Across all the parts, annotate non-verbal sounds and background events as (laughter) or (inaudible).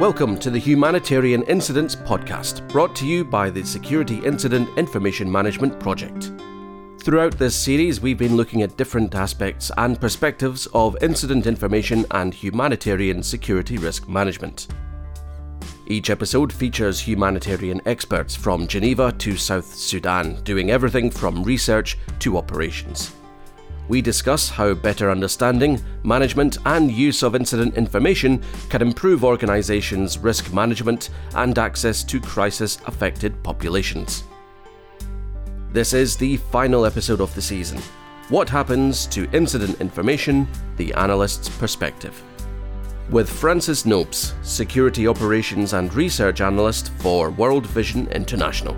Welcome to the Humanitarian Incidents Podcast, brought to you by the Security Incident Information Management Project. Throughout this series, we've been looking at different aspects and perspectives of incident information and humanitarian security risk management. Each episode features humanitarian experts from Geneva to South Sudan, doing everything from research to operations we discuss how better understanding, management, and use of incident information can improve organisations' risk management and access to crisis affected populations. This is the final episode of the season. What happens to incident information, the analyst's perspective. With Frances Nobes, Security Operations and Research Analyst for World Vision International.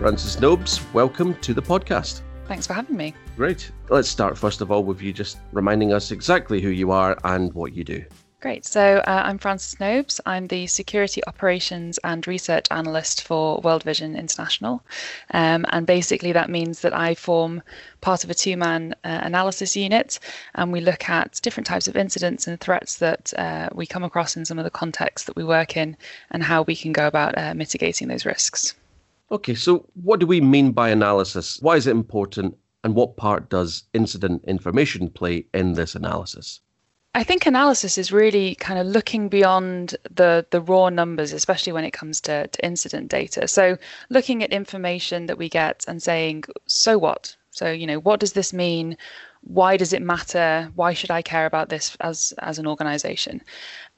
Frances Nobes, welcome to the podcast. Thanks for having me. Great. Let's start first of all with you just reminding us exactly who you are and what you do. Great. So uh, I'm Frances Nobes. I'm the Security Operations and Research Analyst for World Vision International. Um, and basically, that means that I form part of a two man uh, analysis unit and we look at different types of incidents and threats that uh, we come across in some of the contexts that we work in and how we can go about uh, mitigating those risks. Okay, so what do we mean by analysis? Why is it important? And what part does incident information play in this analysis? I think analysis is really kind of looking beyond the the raw numbers, especially when it comes to, to incident data. So looking at information that we get and saying, so what? So, you know, what does this mean? Why does it matter? Why should I care about this as as an organization?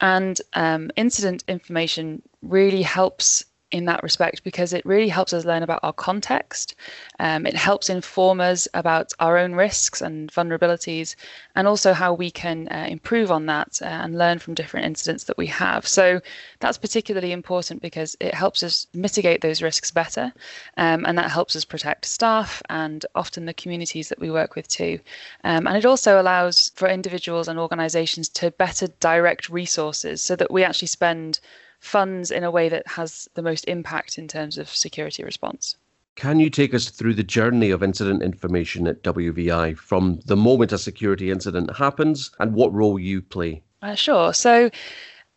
And um, incident information really helps in that respect because it really helps us learn about our context. Um, it helps inform us about our own risks and vulnerabilities, and also how we can uh, improve on that uh, and learn from different incidents that we have. So that's particularly important because it helps us mitigate those risks better, um, and that helps us protect staff and often the communities that we work with too. Um, and it also allows for individuals and organisations to better direct resources so that we actually spend funds in a way that has the most impact in terms of security response. Can you take us through the journey of incident information at WVI from the moment a security incident happens and what role you play? Uh, sure. So,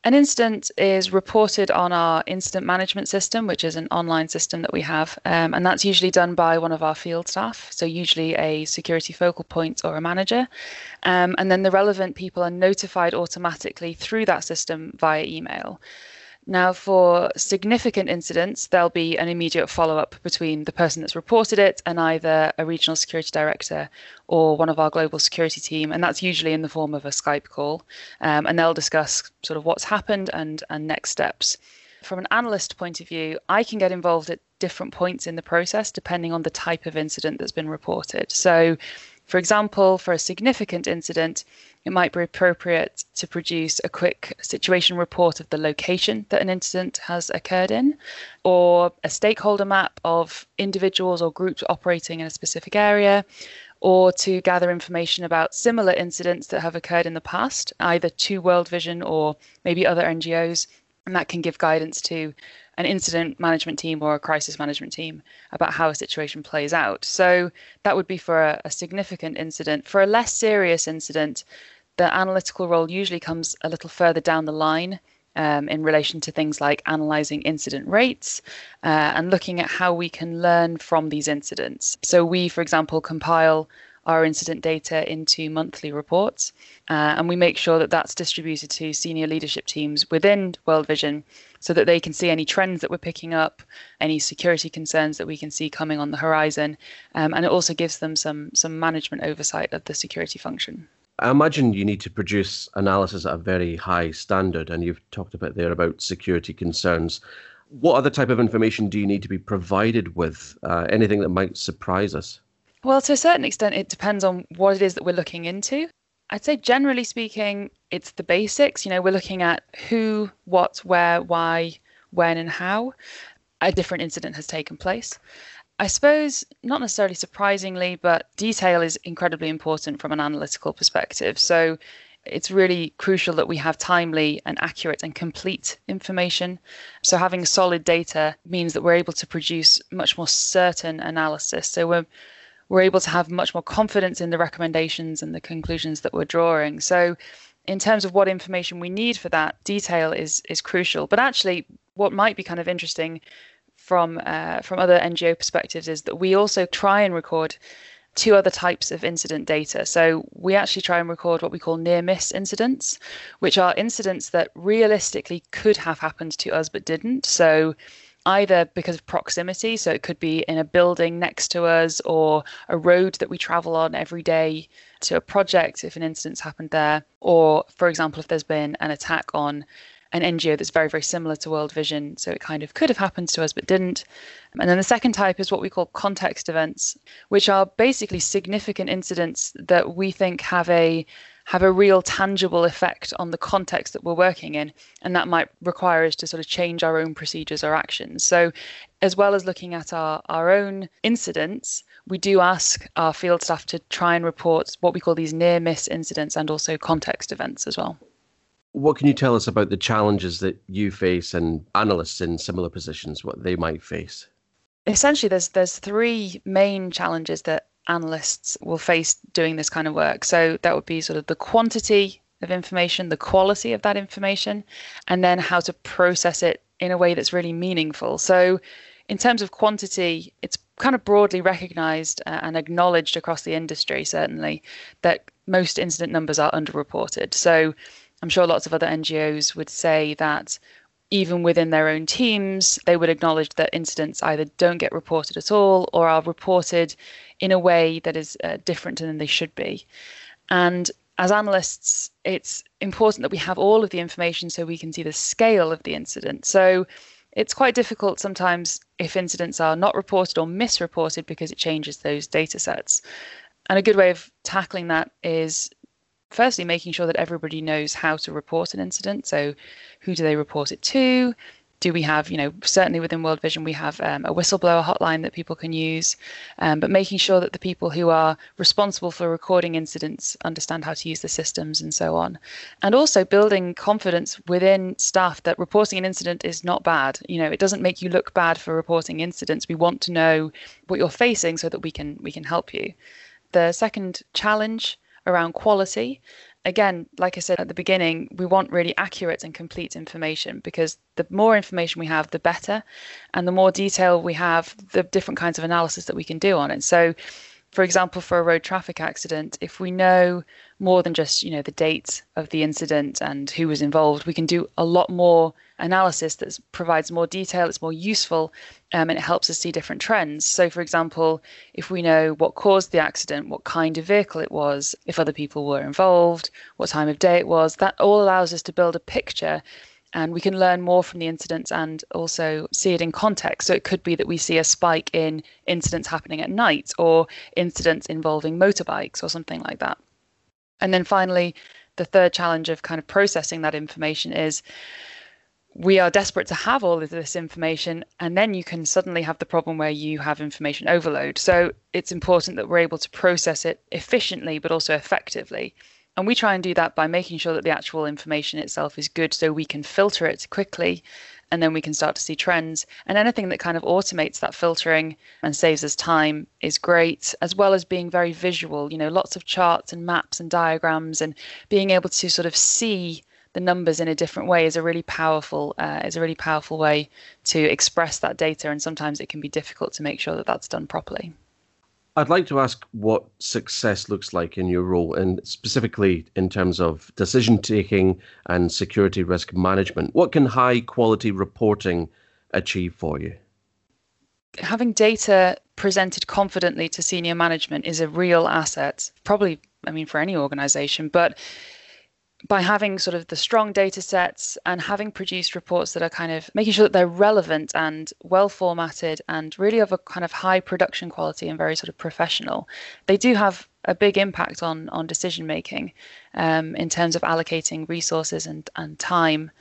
an incident is reported on our incident management system, which is an online system that we have, um, and that's usually done by one of our field staff, so usually a security focal point or a manager. Um, and then the relevant people are notified automatically through that system via email. Now, for significant incidents, there'll be an immediate follow up between the person that's reported it and either a regional security director or one of our global security team, and that's usually in the form of a Skype call. Um, and they'll discuss sort of what's happened and, and next steps. From an analyst point of view, I can get involved at different points in the process depending on the type of incident that's been reported. So, for example, for a significant incident, it might be appropriate to produce a quick situation report of the location that an incident has occurred in, or a stakeholder map of individuals or groups operating in a specific area, or to gather information about similar incidents that have occurred in the past, either to World Vision or maybe other NGOs. And that can give guidance to an incident management team or a crisis management team about how a situation plays out. So that would be for a, a significant incident. For a less serious incident, the analytical role usually comes a little further down the line. Um, in relation to things like analyzing incident rates uh, and looking at how we can learn from these incidents. So, we, for example, compile our incident data into monthly reports. Uh, and we make sure that that's distributed to senior leadership teams within World Vision so that they can see any trends that we're picking up, any security concerns that we can see coming on the horizon. Um, and it also gives them some, some management oversight of the security function. I imagine you need to produce analysis at a very high standard, and you've talked a bit there about security concerns. What other type of information do you need to be provided with? Uh, anything that might surprise us? Well, to a certain extent, it depends on what it is that we're looking into. I'd say generally speaking, it's the basics. You know, we're looking at who, what, where, why, when, and how a different incident has taken place. I suppose, not necessarily surprisingly, but detail is incredibly important from an analytical perspective. So, it's really crucial that we have timely and accurate and complete information. So having solid data means that we're able to produce much more certain analysis. So we're we're able to have much more confidence in the recommendations and the conclusions that we're drawing. So in terms of what information we need for that, detail is is crucial. But actually, what might be kind of interesting from uh, from other NGO perspectives is that we also try and record two other types of incident data. So we actually try and record what we call near miss incidents, which are incidents that realistically could have happened to us but didn't. So either because of proximity, so it could be in a building next to us or a road that we travel on every day to a project if an incident's happened there, or for example, if there's been an attack on an NGO that's very, very similar to World Vision. So it kind of could have happened to us, but didn't. And then the second type is what we call context events, which are basically significant incidents that we think have a have a real tangible effect on the context that we're working in. And that might require us to sort of change our own procedures or actions. So, as well as looking at our, our own incidents, we do ask our field staff to try and report what we call these near miss incidents and also context events as well. What can you tell us about the challenges that you face and analysts in similar positions, what they might face? Essentially, there's there's three main challenges that analysts will face doing this kind of work. So that would be sort of the quantity of information, the quality of that information, and then how to process it in a way that's really meaningful. So in terms of quantity, it's kind of broadly recognized uh, and acknowledged across the industry, certainly, that most incident numbers are underreported. So I'm sure lots of other NGOs would say that even within their own teams, they would acknowledge that incidents either don't get reported at all or are reported in a way that is uh, different than they should be. And as analysts, it's important that we have all of the information so we can see the scale of the incident. So it's quite difficult sometimes if incidents are not reported or misreported because it changes those data sets. And a good way of tackling that is firstly making sure that everybody knows how to report an incident. So, who do they report it to? Do we have, you know, certainly within World Vision, we have um, a whistleblower hotline that people can use, um, but making sure that the people who are responsible for recording incidents understand how to use the systems and so on. And also building confidence within staff that reporting an incident is not bad. You know, it doesn't make you look bad for reporting incidents. We want to know what you're facing so that we can we can help you. The second challenge around quality. Again, like I said at the beginning, we want really accurate and complete information because the more information we have, the better. And the more detail we have, the different kinds of analysis that we can do on it. So, for example, for a road traffic accident, if we know more than just you know the date of the incident and who was involved, we can do a lot more analysis that provides more detail. It's more useful, um, and it helps us see different trends. So, for example, if we know what caused the accident, what kind of vehicle it was, if other people were involved, what time of day it was, that all allows us to build a picture and we can learn more from the incidents and also see it in context. So it could be that we see a spike in incidents happening at night or incidents involving motorbikes or something like that. And then finally, the third challenge of kind of processing that information is we are desperate to have all of this information and then you can suddenly have the problem where you have information overload. So it's important that we're able to process it efficiently but also effectively. And we try and do that by making sure that the actual information itself is good so we can filter it quickly and then we can start to see trends. And anything that kind of automates that filtering and saves us time is great, as well as being very visual, you know, lots of charts and maps and diagrams and being able to sort of see the numbers in a different way is a really powerful uh, is a really powerful way to express that data and sometimes it can be difficult to make sure that that's done properly. I'd like to ask what success looks like in your role, and specifically in terms of decision taking and security risk management. What can high quality reporting achieve for you? Having data presented confidently to senior management is a real asset, probably, I mean, for any organization, but by having sort of the strong data sets and having produced reports that are kind of making sure that they're relevant and well formatted and really of a kind of high production quality and very sort of professional, they do have a big impact on on decision making um, in terms of allocating resources and and time,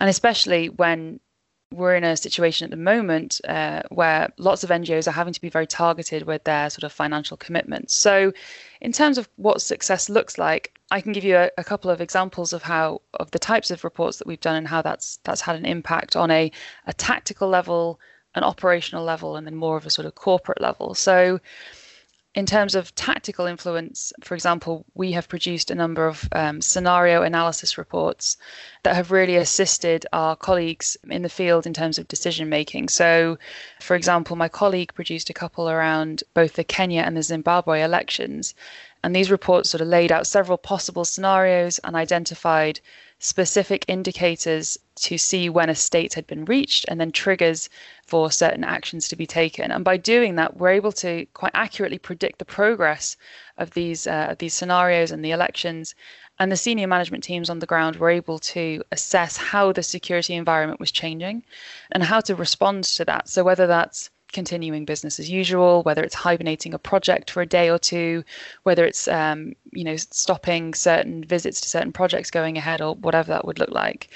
and especially when we're in a situation at the moment uh, where lots of NGOs are having to be very targeted with their sort of financial commitments. So, in terms of what success looks like, I can give you a, a, couple of examples of how of the types of reports that we've done and how that's that's had an impact on a, a tactical level, an operational level, and then more of a sort of corporate level. So in terms of tactical influence, for example, we have produced a number of um, scenario analysis reports that have really assisted our colleagues in the field in terms of decision making. So, for example, my colleague produced a couple around both the Kenya and the Zimbabwe elections. And these reports sort of laid out several possible scenarios and identified specific indicators to see when a state had been reached and then triggers for certain actions to be taken. And by doing that, we're able to quite accurately predict the progress of these uh, these scenarios and the elections. And the senior management teams on the ground were able to assess how the security environment was changing and how to respond to that. So whether that's continuing business as usual, whether it's hibernating a project for a day or two, whether it's um, you know stopping certain visits to certain projects going ahead, or whatever that would look like.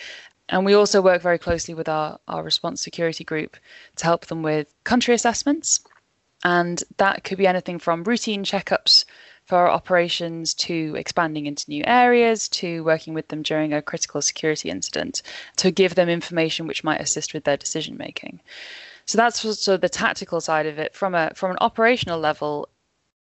And we also work very closely with our, our response security group to help them with country assessments. And that could be anything from routine checkups for our operations to expanding into new areas to working with them during a critical security incident to give them information which might assist with their decision making. So that's sort of the tactical side of it. From a from an operational level,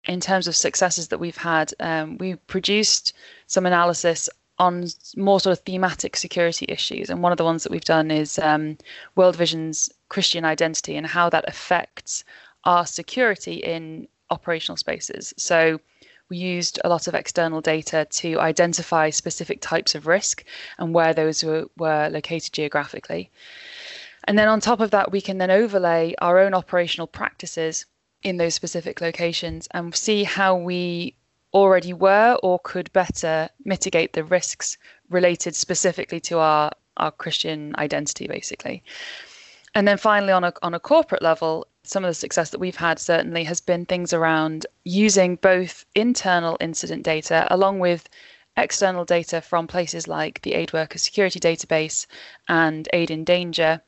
in terms of successes that we've had, um, we produced some analysis on more sort of thematic security issues. And one of the ones that we've done is um, World Vision's Christian identity and how that affects our security in operational spaces. So we used a lot of external data to identify specific types of risk and where those were, were located geographically. And then on top of that, we can then overlay our own operational practices in those specific locations and see how we already were or could better mitigate the risks related specifically to our, our Christian identity, basically. And then finally, on a, on a corporate level, some of the success that we've had certainly has been things around using both internal incident data along with external data from places like the Aid Worker Security Database and Aid in Danger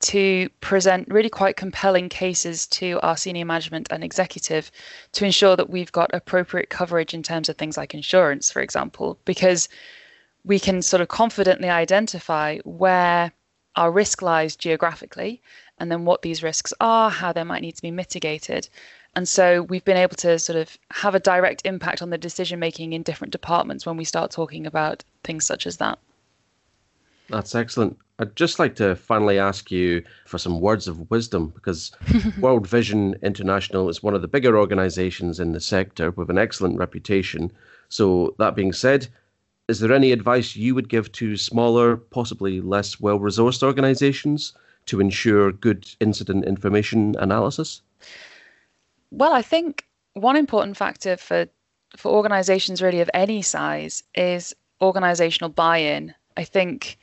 to present really quite compelling cases to our senior management and executive to ensure that we've got appropriate coverage in terms of things like insurance, for example, because we can sort of confidently identify where our risk lies geographically and then what these risks are, how they might need to be mitigated. And so we've been able to sort of have a direct impact on the decision making in different departments when we start talking about things such as that. That's excellent. I'd just like to finally ask you for some words of wisdom because (laughs) World Vision International is one of the bigger organizations in the sector with an excellent reputation. So, that being said, is there any advice you would give to smaller, possibly less well resourced organizations to ensure good incident information analysis? Well, I think one important factor for for organizations really of any size is organizational buy-in. I think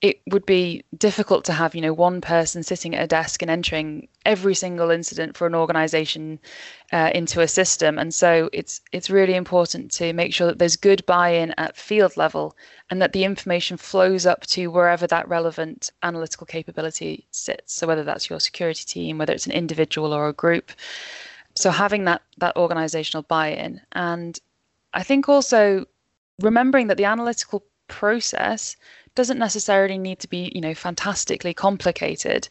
it would be difficult to have you know one person sitting at a desk and entering every single incident for an organization uh, into a system. And so it's it's really important to make sure that there's good buy-in at field level and that the information flows up to wherever that relevant analytical capability sits. So whether that's your security team whether it's an individual or a group. So having that that organizational buy-in. And i think also remembering that the analytical process doesn't necessarily need to be, you know, fantastically complicated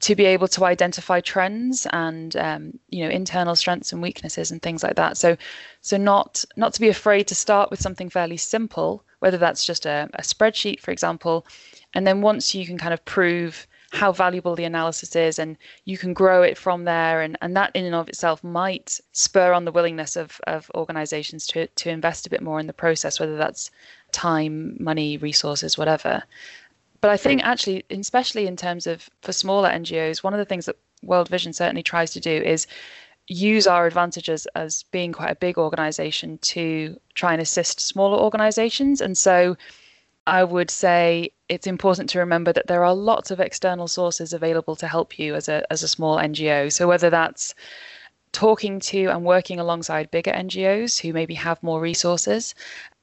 to be able to identify trends and, um, you know, internal strengths and weaknesses and things like that. So, so not not to be afraid to start with something fairly simple, whether that's just a, a spreadsheet, for example, and then once you can kind of prove how valuable the analysis is and you can grow it from there. And, and that in and of itself might spur on the willingness of, of organizations to, to invest a bit more in the process whether that's time money resources whatever. But i think actually especially in terms of for smaller ngos one of the things that world vision certainly tries to do is use our advantages as being quite a big organization to try and assist smaller organizations. And so I would say it's important to remember that there are lots of external sources available to help you as a as a small NGO. So whether that's talking to and working alongside bigger NGOs who maybe have more resources,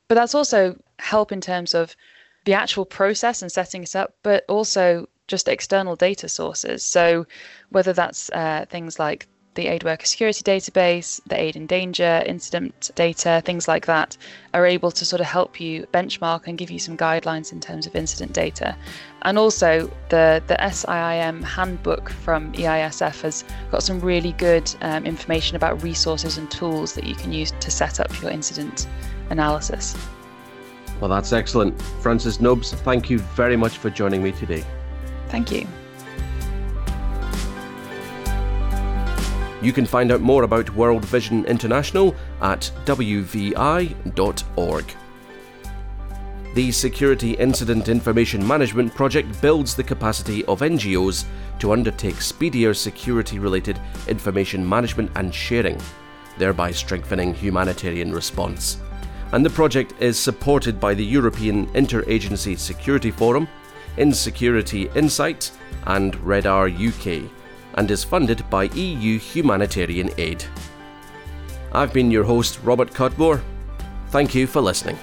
but that's also help in terms of the actual process and setting it up, but also just external data sources. So, whether that's uh, things like the aid worker security database, the aid in danger incident data, things like that, are able to sort of help you benchmark and give you some guidelines in terms of incident data. And also, the, the SIIM handbook from EISF has got some really good um, information about resources and tools that you can use to set up your incident analysis. Well, that's excellent. Frances Nobes, thank you very much for joining me today. Thank you. You can find out more about World Vision International at wvi.org. The Security Incident Information Management Project builds the capacity of NGOs to undertake speedier security related information management and sharing, thereby strengthening humanitarian response. And the project is supported by the European Interagency Security Forum, Insecurity Insight, and RedR UK and is funded by EU Humanitarian Aid. I've been your host, Robert Cudmore. Thank you for listening.